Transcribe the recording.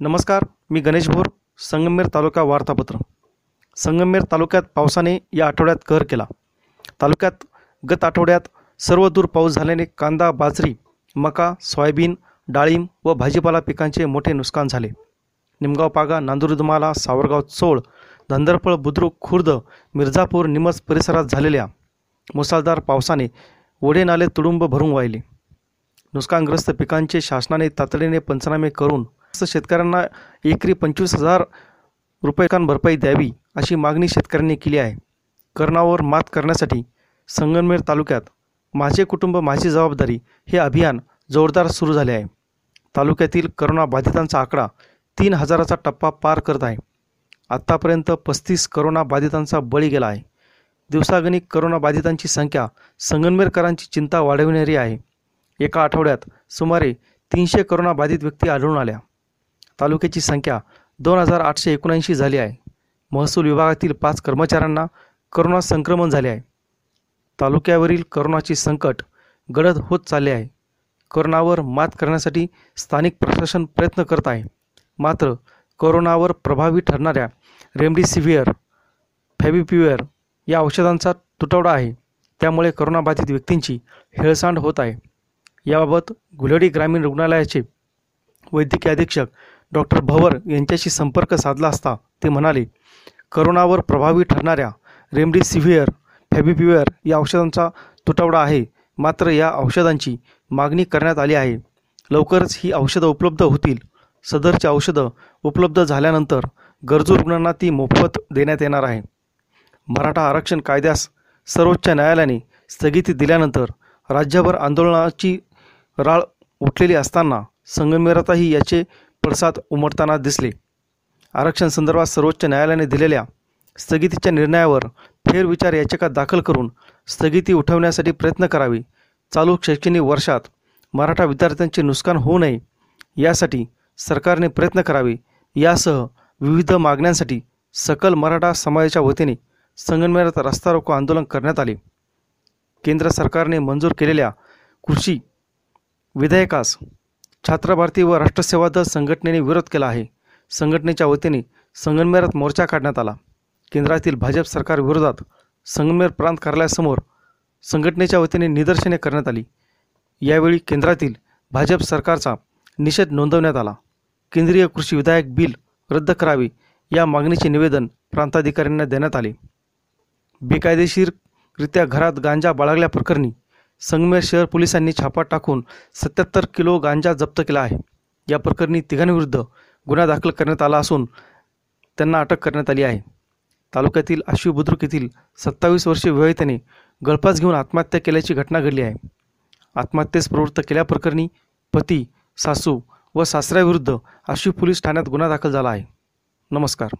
नमस्कार मी गणेश भोर संगमेर तालुका वार्तापत्र. संगमेर तालुक्यात पावसाने या आठवड्यात कहर केला. तालुक्यात गत आठवड्यात सर्वदूर पाऊस झाल्याने कांदा बाजरी मका सोयाबीन डाळिंब व भाजीपाला पिकांचे मोठे नुकसान झाले. निमगाव पागा नांदुरुदमाला सावरगाव चोळ धंदरफळ बुद्रुक खुर्द मिर्झापूर निमस परिसरात झालेल्या मुसळधार पावसाने ओढे नाले तुडुंब भरून वाहिले. नुकसानग्रस्त पिकांचे शासनाने तातडीने पंचनामे करून शेतकऱ्यांना एकरी पंचवीस हजार रुपये भरपाई द्यावी अशी मागणी शेतकऱ्यांनी केली आहे. करणावर मात करण्यासाठी संगमनेर तालुक्यात माझे कुटुंब माझी जबाबदारी हे अभियान जोरदार सुरू झाले आहे. तालुक्यातील करोनाबाधितांचा आकडा तीन हजाराचा टप्पा पार करत आहे. आत्तापर्यंत पस्तीस करोना बाधितांचा बळी गेला आहे. दिवसागणिक करोनाबाधितांची संख्या संगमनेरकरांची चिंता वाढविणारी आहे. एका आठवड्यात सुमारे तीनशे करोनाबाधित व्यक्ती आढळून आल्या. तालुक्याची संख्या दोन हजार आठशे एकोणऐंशी झाली आहे. महसूल विभागातील पाच कर्मचाऱ्यांना करोना संक्रमण झाले आहे. तालुक्यावरील करोनाचे संकट गडद होत चालले आहे. करोनावर मात करण्यासाठी स्थानिक प्रशासन प्रयत्न करत आहे. मात्र करोनावर प्रभावी ठरणाऱ्या रेमडेसिव्हिर फॅबिप्युअर या औषधांचा तुटवडा आहे. त्यामुळे करोनाबाधित व्यक्तींची हेळसांड होत आहे. याबाबत गुलडी ग्रामीण रुग्णालयाचे वैद्यकीय अधीक्षक डॉक्टर भवर यांच्याशी संपर्क साधला असता ते म्हणाले करोनावर प्रभावी ठरणाऱ्या रेमडेसिव्हिअर फॅबिपिव्हिअर या औषधांचा तुटवडा आहे. मात्र या औषधांची मागणी करण्यात आली आहे. लवकरच ही औषधं उपलब्ध होतील. सदरची औषधं उपलब्ध झाल्यानंतर गरजू रुग्णांना ती मोफत देण्यात येणार आहे. मराठा आरक्षण कायद्यास सर्वोच्च न्यायालयाने स्थगिती दिल्यानंतर राज्यभर आंदोलनाची राळ उठलेली असताना संगमेरातही याचे पडसाद उमटताना दिसले. आरक्षण संदर्भात सर्वोच्च न्यायालयाने दिलेल्या स्थगितीच्या निर्णयावर फेरविचार याचिका दाखल करून स्थगिती उठवण्यासाठी प्रयत्न करावे. चालू शैक्षणिक वर्षात मराठा विद्यार्थ्यांचे नुकसान होऊ नये यासाठी सरकारने प्रयत्न करावे. यासह विविध मागण्यांसाठी सकल मराठा समाजाच्या वतीने संगमनेरात रस्ता रोको आंदोलन करण्यात आले. केंद्र सरकारने मंजूर केलेल्या कृषी विधेयकास छात्र भारती व राष्ट्रसेवा दल संघटनेने विरोध केला आहे. संघटनेच्या वतीने संगमनेरात मोर्चा काढण्यात आला. केंद्रातील भाजप सरकार विरोधात संगमनेर प्रांत कार्यालयासमोर संघटनेच्या वतीने निदर्शने करण्यात आली. यावेळी केंद्रातील भाजप सरकारचा निषेध नोंदवण्यात आला. केंद्रीय कृषी विधायक बिल रद्द करावे या मागणीचे निवेदन प्रांताधिकाऱ्यांना देण्यात आले. बेकायदेशीररित्या घरात गांजा बाळगल्याप्रकरणी संगमेर शहर पोलिसांनी छापा टाकून सत्याहत्तर किलो गांजा जप्त केला आहे. या प्रकरणी तिघांविरुद्ध गुन्हा दाखल करण्यात आला असून त्यांना अटक करण्यात आली आहे. तालुक्यातील आशिव बुद्रुक येथील सत्तावीस वर्षीय विवाहितेने गळफास घेऊन आत्महत्या केल्याची घटना घडली आहे. आत्महत्येस प्रवृत्त केल्याप्रकरणी पती सासू व सासऱ्याविरुद्ध आशिव पोलीस ठाण्यात गुन्हा दाखल झाला आहे. नमस्कार.